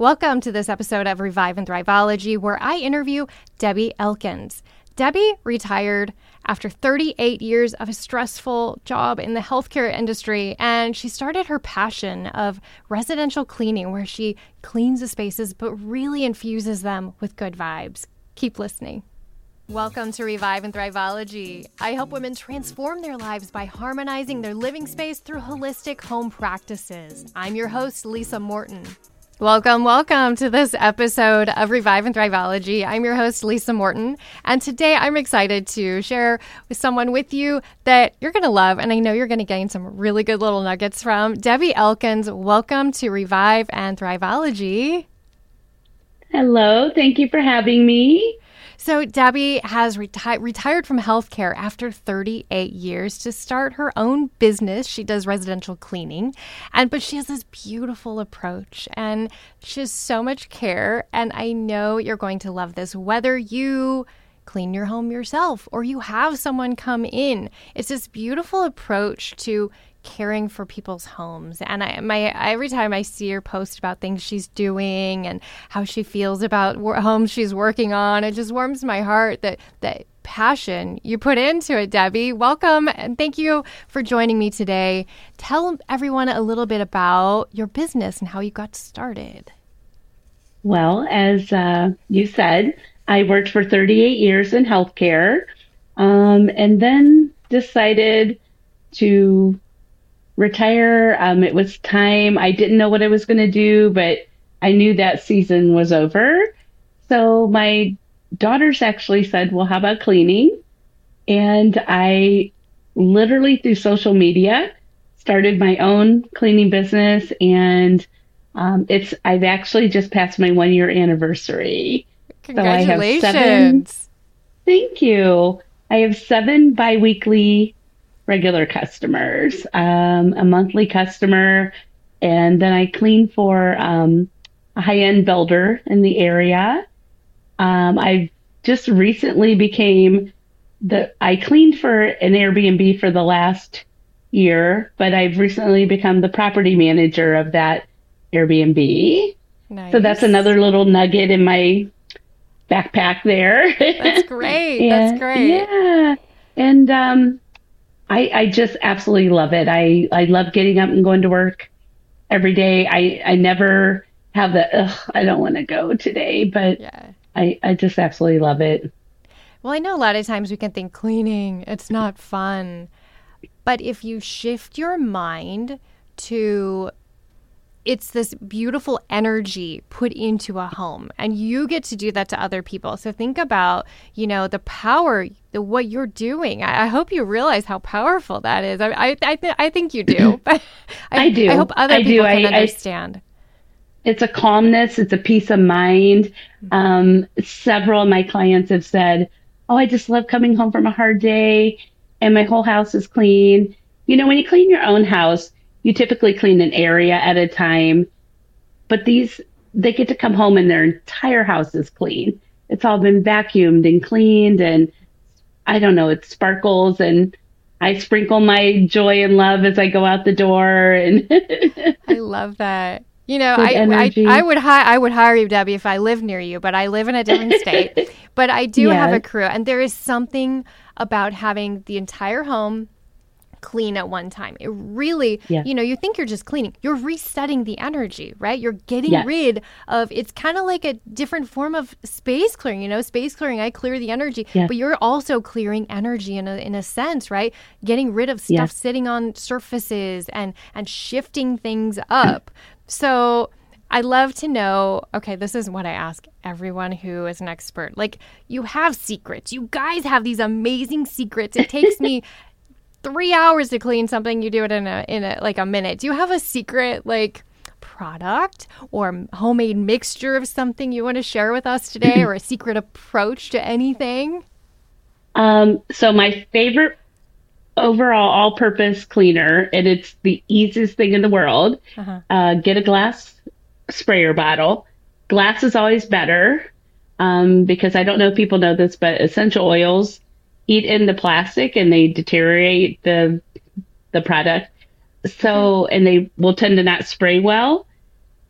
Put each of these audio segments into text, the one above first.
Welcome to this episode of Revive and Thriveology, where I interview Debby Elkins. Debby retired after 38 years of a stressful job in the healthcare industry, and she started her passion of residential cleaning, where she cleans the spaces but really infuses them with good vibes. Keep listening. Welcome to Revive and Thriveology. I help women transform their lives by harmonizing their living space through holistic home practices. I'm your host, Lisa Morton. Welcome, welcome to this episode of Revive and Thriveology. I'm your host, Lisa Morton, and today I'm excited to share with someone with you that you're going to love, and I know you're going to gain some really good little nuggets from. Debby Elkins, welcome to Revive and Thriveology. Hello, thank you for having me. So, Debby has reti- retired from healthcare after 38 years to start her own business. She does residential cleaning, and but she has this beautiful approach and she has so much care. And I know you're going to love this, whether you clean your home yourself or you have someone come in. It's this beautiful approach to caring for people's homes. And I, my every time I see her post about things she's doing and how she feels about homes she's working on, it just warms my heart that that passion you put into it, Debby. Welcome and thank you for joining me today. Tell everyone a little bit about your business and how you got started. Well, as uh, you said, I worked for 38 years in healthcare um, and then decided to retire. Um, it was time. I didn't know what I was going to do, but I knew that season was over. So my daughters actually said, Well, how about cleaning? And I literally through social media started my own cleaning business and um, it's I've actually just passed my one year anniversary. Congratulations. So seven, thank you. I have seven biweekly regular customers, um, a monthly customer, and then I clean for um, a high end builder in the area. Um, I just recently became the I cleaned for an Airbnb for the last year, but I've recently become the property manager of that Airbnb. Nice. So that's another little nugget in my backpack there. That's great. and, that's great. Yeah. And um, I, I just absolutely love it. I, I love getting up and going to work every day. I, I never have the, ugh, I don't want to go today, but yeah. I, I just absolutely love it. Well, I know a lot of times we can think cleaning, it's not fun. But if you shift your mind to it's this beautiful energy put into a home and you get to do that to other people. So think about you know the power the what you're doing. I, I hope you realize how powerful that is. I i, I, th- I think you do but I, I, do. i hope other people can understand. It's a calmness it's a peace of mind. Mm-hmm. um, several of my clients have said oh i just love coming home from a hard day and my whole house is clean. You know when you clean your own house you typically clean an area at a time, but these, they get to come home and their entire house is clean. It's all been vacuumed and cleaned and I don't know, it sparkles and I sprinkle my joy and love as I go out the door and I love that. You know, I, I, I would hi- I would hire you, Debby, if I lived near you, but I live in a different state. but I do yes. have a crew, and there is something about having the entire home clean at one time. It really, yeah. you know, you think you're just cleaning. You're resetting the energy, right? You're getting yes. rid of it's kind of like a different form of space clearing, you know, space clearing, I clear the energy, yes. but you're also clearing energy in a in a sense, right? Getting rid of stuff yes. sitting on surfaces and and shifting things up. so I love to know. Okay, this is what I ask everyone who is an expert. Like, you have secrets. You guys have these amazing secrets. It takes me three hours to clean something, you do it in a in a like a minute. Do you have a secret like product or homemade mixture of something you want to share with us today, or a secret approach to anything? Um, so my favorite overall all-purpose cleaner, and it's the easiest thing in the world. Uh-huh. Uh, get a glass sprayer bottle. Glass is always better um, because I don't know if people know this, but essential oils eat into plastic and they deteriorate the the product. So and they will tend to not spray well.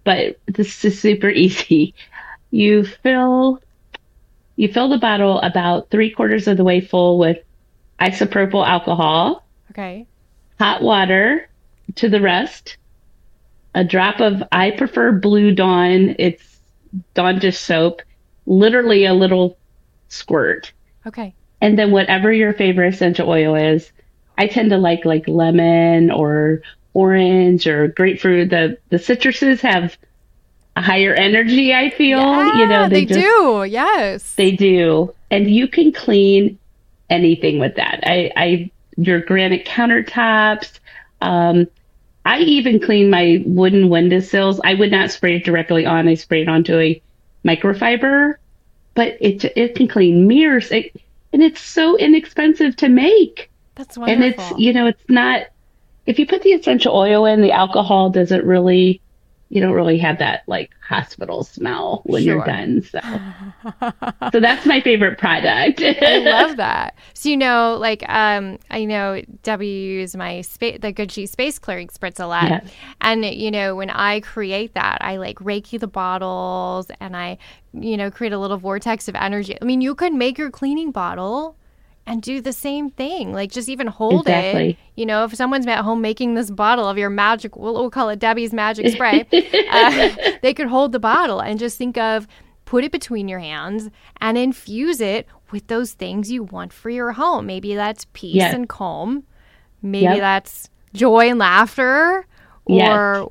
but this is super easy. You fill you fill the bottle about three quarters of the way full with isopropyl alcohol. Okay. Hot water to the rest. A drop of I prefer Blue Dawn. It's Dawn dish soap. Literally a little squirt. Okay. And then whatever your favorite essential oil is. I tend to like like lemon or orange or grapefruit. The the citruses have a higher energy, I feel. Yeah, you know, they, they just, do. Yes. They do. And you can clean anything with that. I, I your granite countertops. Um, I even clean my wooden windowsills. I would not spray it directly on. I spray it onto a microfiber, but it it can clean mirrors. It, and it's so inexpensive to make. That's wonderful. And it's you know it's not if you put the essential oil in, the alcohol doesn't really you don't really have that like hospital smell when sure. you're done. So, so that's my favorite product. I love that. So you know, like um, I know W use my space the Good Chi space clearing spritz a lot, yes. and you know when I create that, I like reiki the bottles and I you know create a little vortex of energy. I mean, you could make your cleaning bottle and do the same thing. Like just even hold exactly. it. You know, if someone's at home making this bottle of your magic, we'll, we'll call it Debby's magic spray, uh, they could hold the bottle and just think of put it between your hands and infuse it with those things you want for your home. Maybe that's peace yes. and calm. Maybe yep. that's joy and laughter or yes.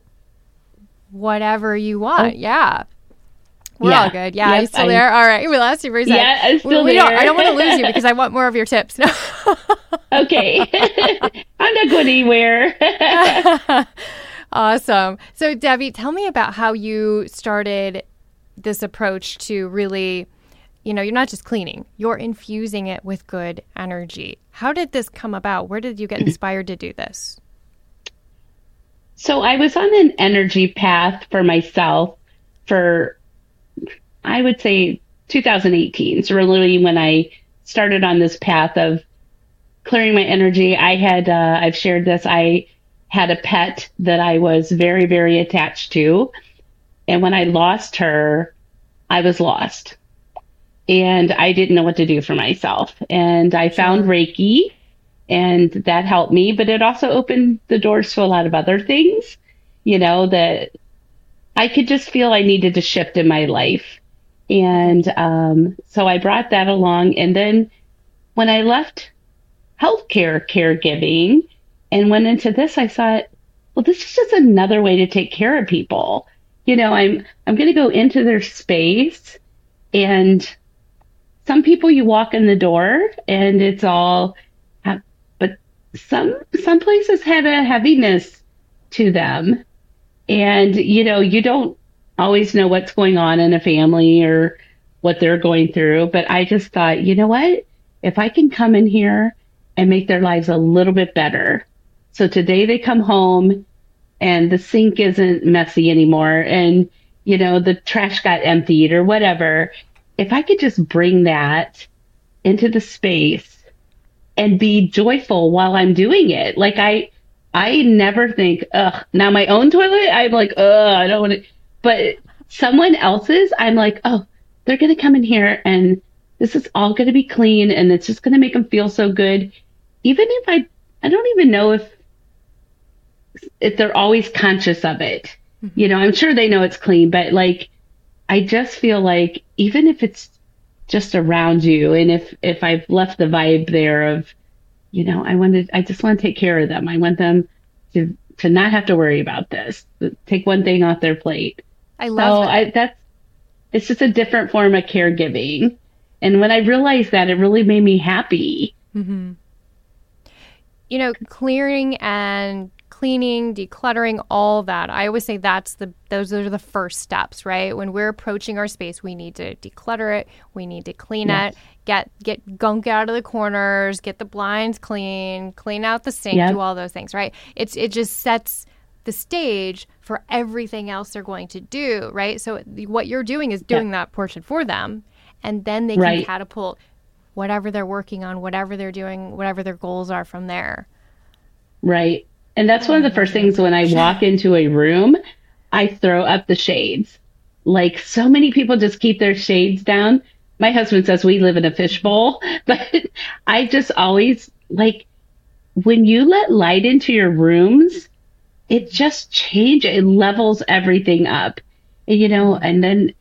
whatever you want. Oh. Yeah. We're yeah. all good. Yeah, yep, you still I'm, there? All right. We lost you for a second. Yeah, I'm still we, we there. I don't want to lose you because I want more of your tips. okay. I'm not going anywhere. awesome. So, Debby, tell me about how you started this approach to really, you know, you're not just cleaning, you're infusing it with good energy. How did this come about? Where did you get inspired to do this? So, I was on an energy path for myself for I would say 2018. So really when I started on this path of clearing my energy, I had, uh, I've shared this. I had a pet that I was very, very attached to. And when I lost her, I was lost and I didn't know what to do for myself. And I found Reiki and that helped me, but it also opened the doors to a lot of other things, you know, that I could just feel I needed to shift in my life. And um, so I brought that along. And then when I left healthcare caregiving and went into this, I thought, well, this is just another way to take care of people. You know, I'm I'm going to go into their space, and some people you walk in the door and it's all, but some some places have a heaviness to them, and you know you don't always know what's going on in a family or what they're going through. But I just thought, you know what? If I can come in here and make their lives a little bit better. So today they come home and the sink isn't messy anymore and, you know, the trash got emptied or whatever. If I could just bring that into the space and be joyful while I'm doing it. Like I, I never think, ugh, now my own toilet, I'm like, ugh, I don't want to, but someone else's, I'm like, oh, they're going to come in here and this is all going to be clean and it's just going to make them feel so good. Even if I, I don't even know if, if they're always conscious of it. Mm-hmm. You know, I'm sure they know it's clean, but like, I just feel like even if it's just around you and if, if I've left the vibe there of, you know, I wanted, I just want to take care of them. I want them to, to not have to worry about this, take one thing off their plate. I love so that. I, that's it's just a different form of caregiving. And when I realized that, it really made me happy. Mm-hmm. You know, clearing and cleaning, decluttering, all that. I always say that's the those are the first steps, right? When we're approaching our space, we need to declutter it, we need to clean yes. it, get get gunk out of the corners, get the blinds clean, clean out the sink, yep. do all those things, right? It's it just sets the stage for everything else they're going to do, right? So what you're doing is doing yeah. that portion for them, and then they can right. catapult whatever they're working on, whatever they're doing, whatever their goals are from there. Right. And that's one of the first things when I walk into a room, I throw up the shades. Like so many people just keep their shades down. My husband says we live in a fishbowl, but I just always like when you let light into your rooms, it just changes, it levels everything up. You know, and then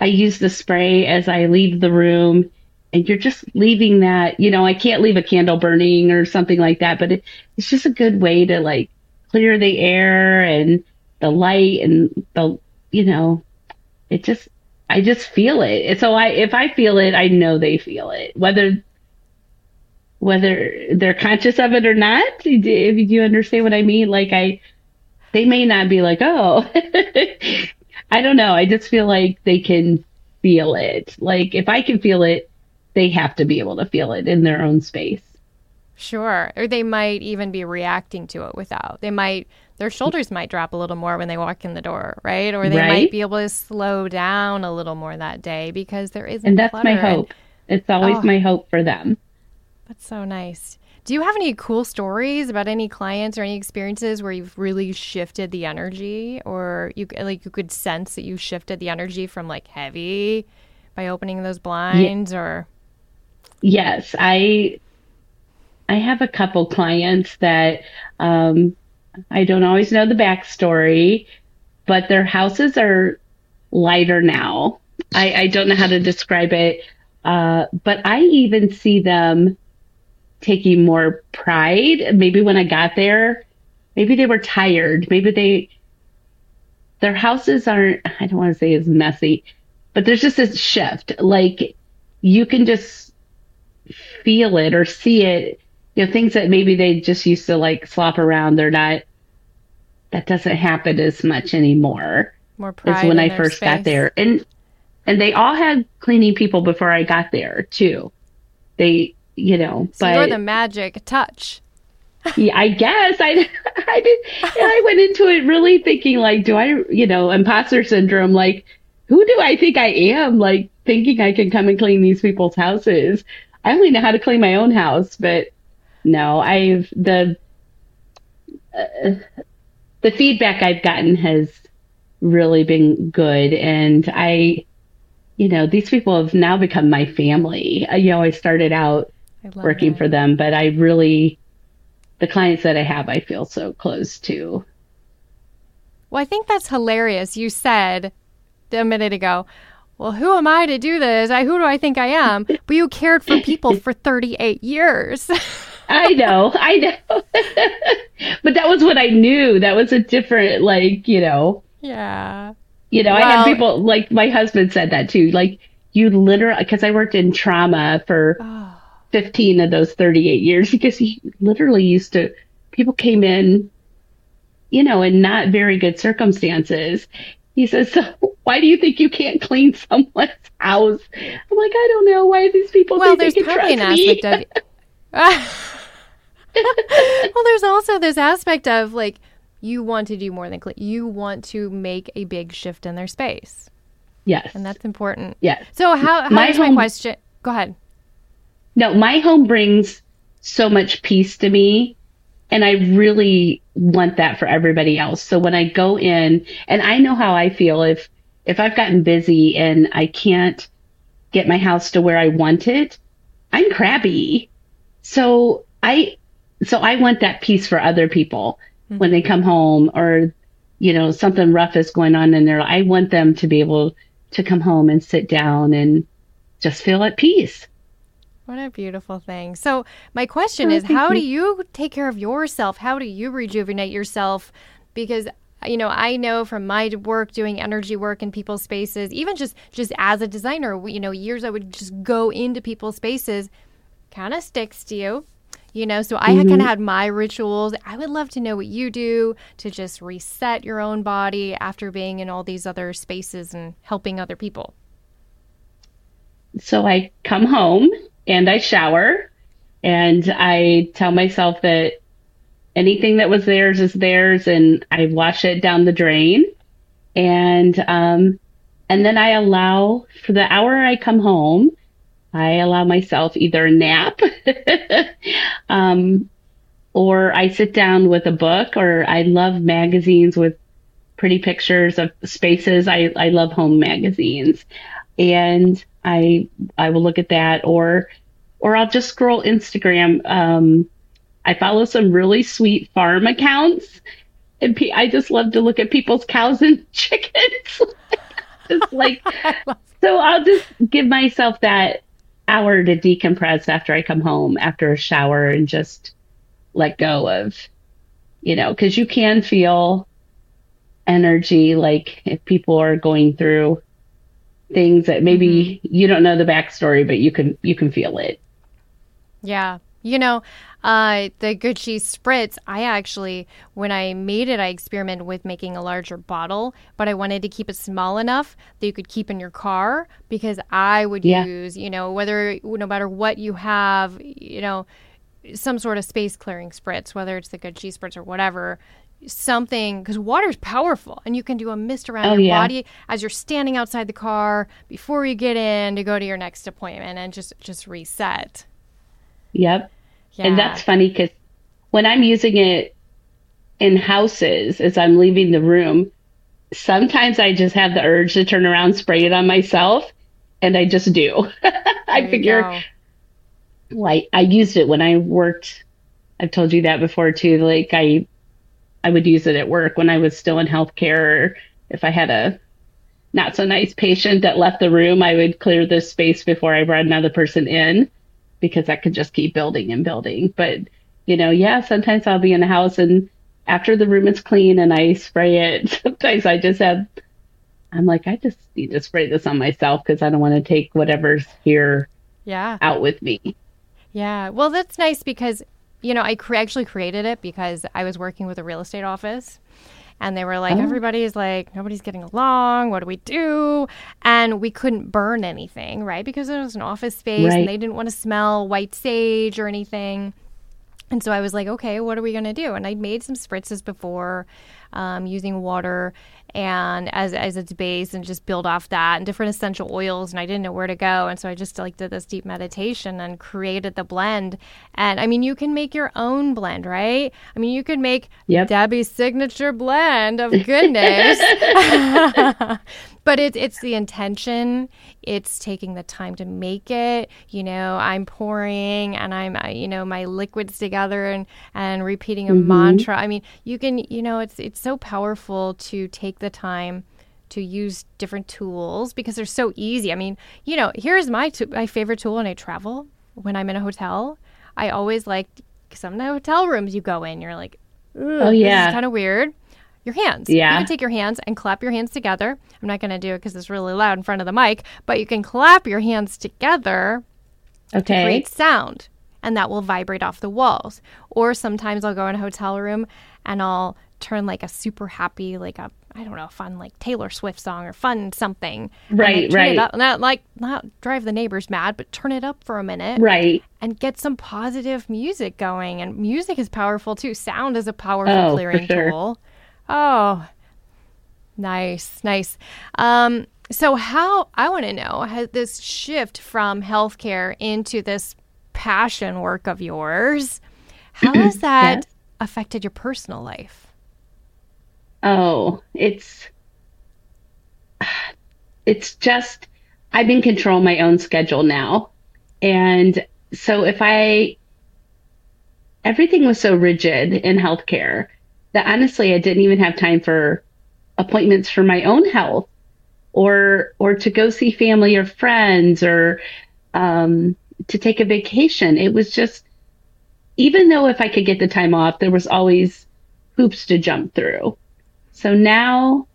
I use the spray as I leave the room and you're just leaving that, you know, I can't leave a candle burning or something like that, but it, it's just a good way to like clear the air and the light and the, you know, it just, I just feel it. So I, if I feel it, I know they feel it, whether, whether they're conscious of it or not. If you understand what I mean, like I, they may not be like, oh, I don't know. I just feel like they can feel it. Like if I can feel it, they have to be able to feel it in their own space. Sure. Or they might even be reacting to it without. They might their shoulders might drop a little more when they walk in the door, right? Or they right? might be able to slow down a little more that day because there isn't. And that's clutter. my hope. it's always oh, my hope for them. That's so nice. Do you have any cool stories about any clients or any experiences where you've really shifted the energy, or you like you could sense that you shifted the energy from like heavy by opening those blinds, yeah. or? Yes, I I have a couple clients that um, I don't always know the backstory, but their houses are lighter now. I, I don't know how to describe it, uh, but I even see them taking more pride. Maybe when I got there, maybe they were tired. Maybe they, their houses aren't, I don't want to say as messy, but there's just this shift. Like you can just feel it or see it. You know, things that maybe they just used to like slop around. They're not, that doesn't happen as much anymore. More pride. As when I first space. got there. And, and they all had cleaning people before I got there too. They, you know. So but you're the magic touch. yeah, I guess I I did. I went into it really thinking like, do I, you know, imposter syndrome? Like, who do I think I am? Like thinking I can come and clean these people's houses. I only know how to clean my own house, but no, I've the uh, the feedback I've gotten has really been good, and I, you know, these people have now become my family. You know, I started out working that. for them. But I really, the clients that I have, I feel so close to. Well, I think that's hilarious. You said a minute ago, well, who am I to do this? I, who do I think I am? But you cared for people for 38 years. I know, I know. but that was what I knew. That was a different, like, you know. Yeah. You know, well, I had people, like, my husband said that too. Like, you literally, because I worked in trauma for. Oh 15 of those 38 years because he literally used to, people came in, you know, in not very good circumstances. He says, so why do you think you can't clean someone's house? I'm like, I don't know. Why these people well, there's probably an aspect of. well, there's also this aspect of like, you want to do more than clean. You want to make a big shift in their space. Yes. And that's important. Yes. So how, how my, home, my question? Go ahead no, my home brings so much peace to me. And I really want that for everybody else. So when I go in and I know how I feel if, if I've gotten busy and I can't get my house to where I want it, I'm crabby. So I, so I want that peace for other people mm-hmm. when they come home or, you know, something rough is going on in there. I want them to be able to come home and sit down and just feel at peace. What a beautiful thing. So, my question oh, is how do you take care of yourself? How do you rejuvenate yourself? Because you know, I know from my work doing energy work in people's spaces, even just just as a designer, you know, years I would just go into people's spaces, kind of sticks to you. You know, so I mm-hmm. kind of had my rituals. I would love to know what you do to just reset your own body after being in all these other spaces and helping other people. So I come home and I shower and I tell myself that anything that was theirs is theirs and I wash it down the drain. And, um, and then I allow for the hour I come home, I allow myself either a nap, um, or I sit down with a book or I love magazines with pretty pictures of spaces. I, I love home magazines and I, I will look at that or, or I'll just scroll Instagram. Um, I follow some really sweet farm accounts and pe- I just love to look at people's cows and chickens. just like, so I'll just give myself that hour to decompress after I come home after a shower and just let go of, you know, because you can feel energy like if people are going through things that maybe mm-hmm. you don't know the backstory, but you can you can feel it. Yeah. You know, uh, the Good Chi spritz, I actually, when I made it, I experimented with making a larger bottle, but I wanted to keep it small enough that you could keep in your car because I would yeah. use, you know, whether, no matter what you have, you know, some sort of space clearing spritz, whether it's the Good Chi spritz or whatever, something because water is powerful and you can do a mist around oh, your yeah. body as you're standing outside the car before you get in to go to your next appointment and just just reset yep yeah. And that's funny because when I'm using it in houses as I'm leaving the room, sometimes I just have the urge to turn around, spray it on myself, and I just do. I figure, like, I used it when I worked. I've told you that before too. Like, I, I would use it at work when I was still in healthcare. if I had a not so nice patient that left the room, I would clear the space before I brought another person in because that could just keep building and building. But, you know, yeah, sometimes I'll be in the house and after the room is clean and I spray it, sometimes I just have, I'm like, I just need to spray this on myself because I don't want to take whatever's here yeah. out with me. Yeah. Well, that's nice because, you know, I cre- actually created it because I was working with a real estate office and they were like oh. everybody's like nobody's getting along what do we do and we couldn't burn anything right because it was an office space right. and they didn't want to smell white sage or anything and so I was like, okay, what are we going to do? And I'd made some spritzes before um, using water and as, as its base and just build off that and different essential oils. And I didn't know where to go. And so I just like did this deep meditation and created the blend. And I mean, you can make your own blend, right? I mean, you could make yep. Debby's signature blend of goodness. but it's it's the intention. It's taking the time to make it. You know i'm pouring and i'm you know my liquids together and and repeating a mm-hmm. mantra. I mean you can you know it's it's so powerful to take the time to use different tools because they're so easy. I mean you know here's my t- my favorite tool when i travel. When i'm in a hotel i always like some of the hotel rooms you go in you're like oh yeah it's kind of weird your hands. Yeah. You can take your hands and clap your hands together. I'm not going to do it because it's really loud in front of the mic, but you can clap your hands together okay. to create sound, and that will vibrate off the walls. Or sometimes I'll go in a hotel room and I'll turn like a super happy, like a I don't know, fun like Taylor Swift song or fun something. Right, right. Up, not like not drive the neighbors mad, but turn it up for a minute. Right. And get some positive music going. And music is powerful too. Sound is a powerful oh, clearing sure. tool. Oh, nice, nice. Um, so, how I want to know has this shift from healthcare into this passion work of yours? How has that yes. affected your personal life? Oh, it's it's just I'm in control of my own schedule now. And so if I everything was so rigid in healthcare that honestly I didn't even have time for appointments for my own health or or to go see family or friends or um, to take a vacation. It was just even though if I could get the time off, there was always hoops to jump through. So now,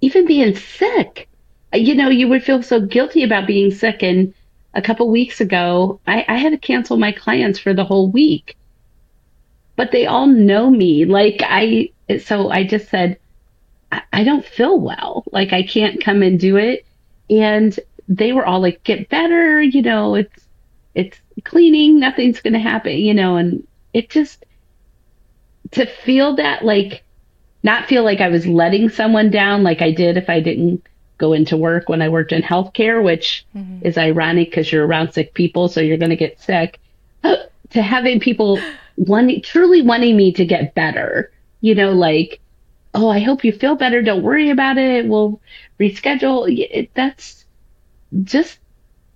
even being sick, you know, you would feel so guilty about being sick. And a couple weeks ago, I, I had to cancel my clients for the whole week but they all know me. Like I, so I just said, I, I don't feel well. Like I can't come and do it. And they were all like, get better, you know, it's, it's cleaning, nothing's going to happen, you know, and it just, to feel that, like, not feel like I was letting someone down like I did if I didn't go into work when I worked in healthcare, which mm-hmm. is ironic because you're around sick people, so you're going to get sick. to having people wanting, truly wanting me to get better. You know, like oh, I hope you feel better. Don't worry about it. We'll reschedule. It, that's just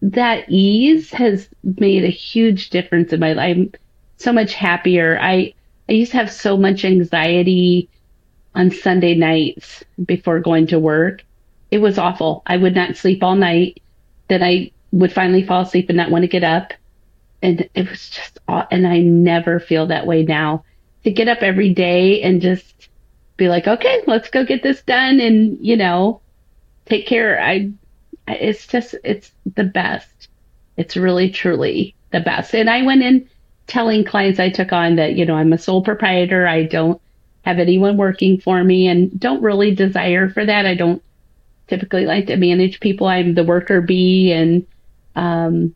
that ease has made a huge difference in my life. I'm so much happier. I, I used to have so much anxiety on Sunday nights before going to work. It was awful. I would not sleep all night. Then I would finally fall asleep and not want to get up. And it was just, and I never feel that way now. To get up every day and just be like, okay, let's go get this done and, you know, take care. I, it's just, it's the best. It's really, truly the best. And I went in telling clients I took on that, you know, I'm a sole proprietor. I don't have anyone working for me and don't really desire for that. I don't typically like to manage people. I'm the worker bee. And, um,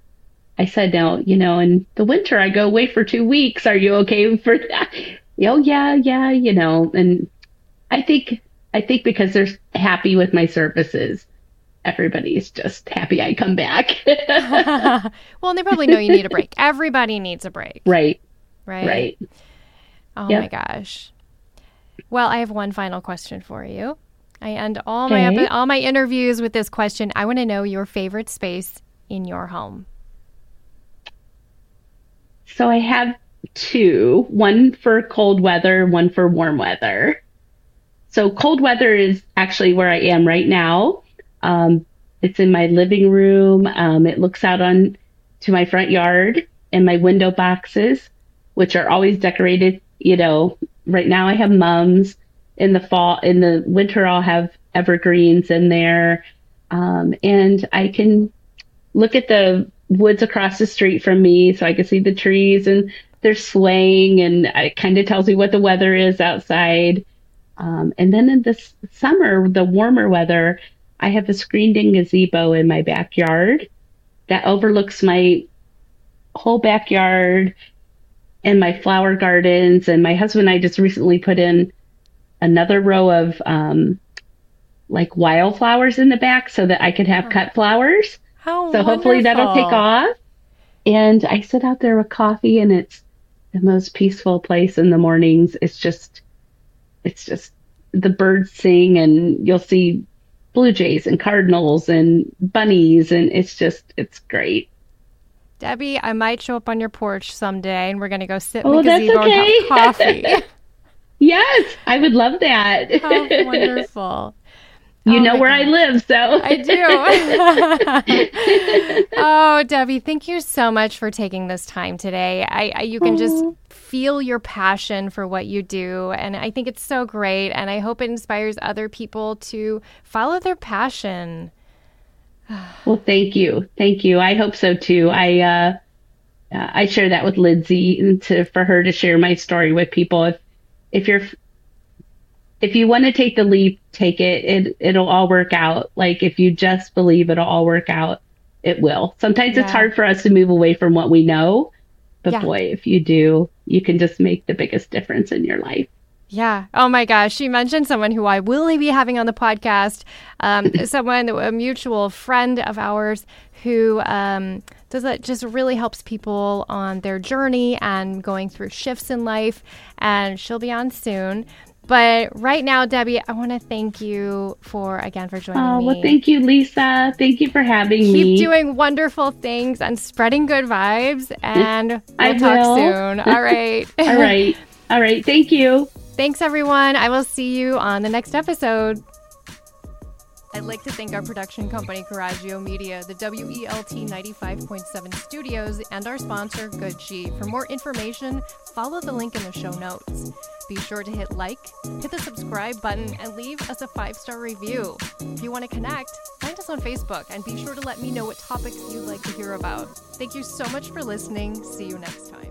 I said, now, you know, in the winter, I go away for two weeks. Are you okay for that? oh, yeah, yeah, you know, and I think, I think because they're happy with my services, everybody's just happy I come back. well, and they probably know you need a break. Everybody needs a break. Right. Right. Right. Oh yep. my gosh. Well, I have one final question for you. I end all my all my interviews with this question. I want to know your favorite space in your home. So I have two, one for cold weather, one for warm weather. So cold weather is actually where I am right now. Um, it's in my living room. Um, it looks out on to my front yard and my window boxes, which are always decorated. You know, right now I have mums. In the fall, in the winter, I'll have evergreens in there. Um, and I can look at the woods across the street from me so I can see the trees and they're swaying and it kind of tells me what the weather is outside. Um, and then in the summer, the warmer weather, I have a screened in gazebo in my backyard that overlooks my whole backyard and my flower gardens. And my husband and I just recently put in another row of um, like wildflowers in the back so that I could have cut flowers. How so wonderful. hopefully that'll take off. And I sit out there with coffee and it's the most peaceful place in the mornings. It's just, it's just the birds sing and you'll see blue jays and cardinals and bunnies and it's just, it's great. Debby, I might show up on your porch someday and we're going to go sit in oh, the gazebo okay. and have coffee. yes, I would love that. How wonderful. You oh know where gosh. I live, so I do. oh, Debby, thank you so much for taking this time today. I, I you can just feel your passion for what you do, and I think it's so great. And I hope it inspires other people to follow their passion. well, thank you, thank you. I hope so too. I uh, I share that with Lindsay and to for her to share my story with people. If if you're if you want to take the leap, take it. It it'll all work out. Like if you just believe it'll all work out, it will. Sometimes yeah. it's hard for us to move away from what we know, but yeah. boy, if you do, you can just make the biggest difference in your life. Yeah. Oh my gosh. She mentioned someone who I will be having on the podcast. Um, someone, a mutual friend of ours who um, does that just really helps people on their journey and going through shifts in life. And she'll be on soon. But right now, Debby, I want to thank you for again for joining oh, me. Well, thank you, Lisa. Thank you for having Keep me. Keep doing wonderful things and spreading good vibes. And we'll I talk will. soon. All right. All right. All right. Thank you. Thanks, everyone. I will see you on the next episode. I'd like to thank our production company, Coraggio Media, the WELT 95.7 studios, and our sponsor, Sheet. For more information, follow the link in the show notes. Be sure to hit like, hit the subscribe button, and leave us a five star review. If you want to connect, find us on Facebook and be sure to let me know what topics you'd like to hear about. Thank you so much for listening. See you next time.